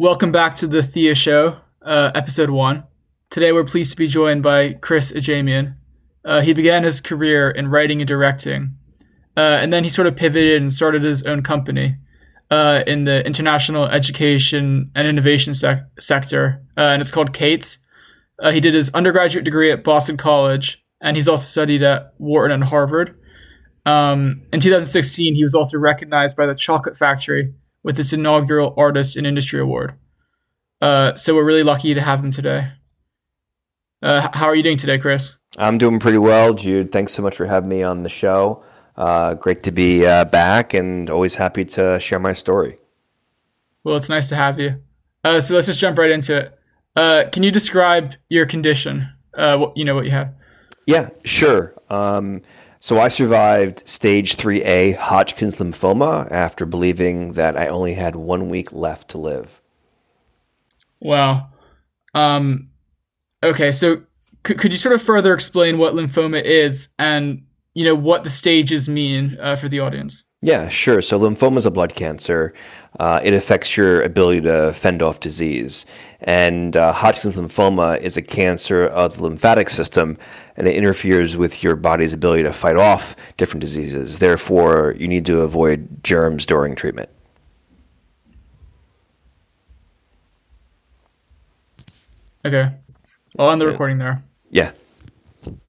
Welcome back to the Theia Show, uh, episode one. Today we're pleased to be joined by Chris Ajamian. Uh, he began his career in writing and directing, uh, and then he sort of pivoted and started his own company uh, in the international education and innovation sec- sector, uh, and it's called Kate's. Uh, he did his undergraduate degree at Boston College, and he's also studied at Wharton and Harvard. Um, in 2016, he was also recognized by the Chocolate Factory with its inaugural Artist and Industry Award. Uh, so we're really lucky to have him today. Uh, how are you doing today, Chris? I'm doing pretty well, Jude. Thanks so much for having me on the show. Uh, great to be uh, back and always happy to share my story. Well, it's nice to have you. Uh, so let's just jump right into it. Uh, can you describe your condition? Uh, what, you know what you have? Yeah, sure. Um, so I survived stage 3A Hodgkin's lymphoma after believing that I only had one week left to live. Wow. Um, okay, so could, you sort of further explain what lymphoma is and you know what the stages mean uh, for the audience? Yeah, sure. So lymphoma is a blood cancer. Uh, it affects your ability to fend off disease. And uh, Hodgkin's lymphoma is a cancer of the lymphatic system, and it interferes with your body's ability to fight off different diseases. Therefore, you need to avoid germs during treatment. Okay. I'll end the recording there. Yeah.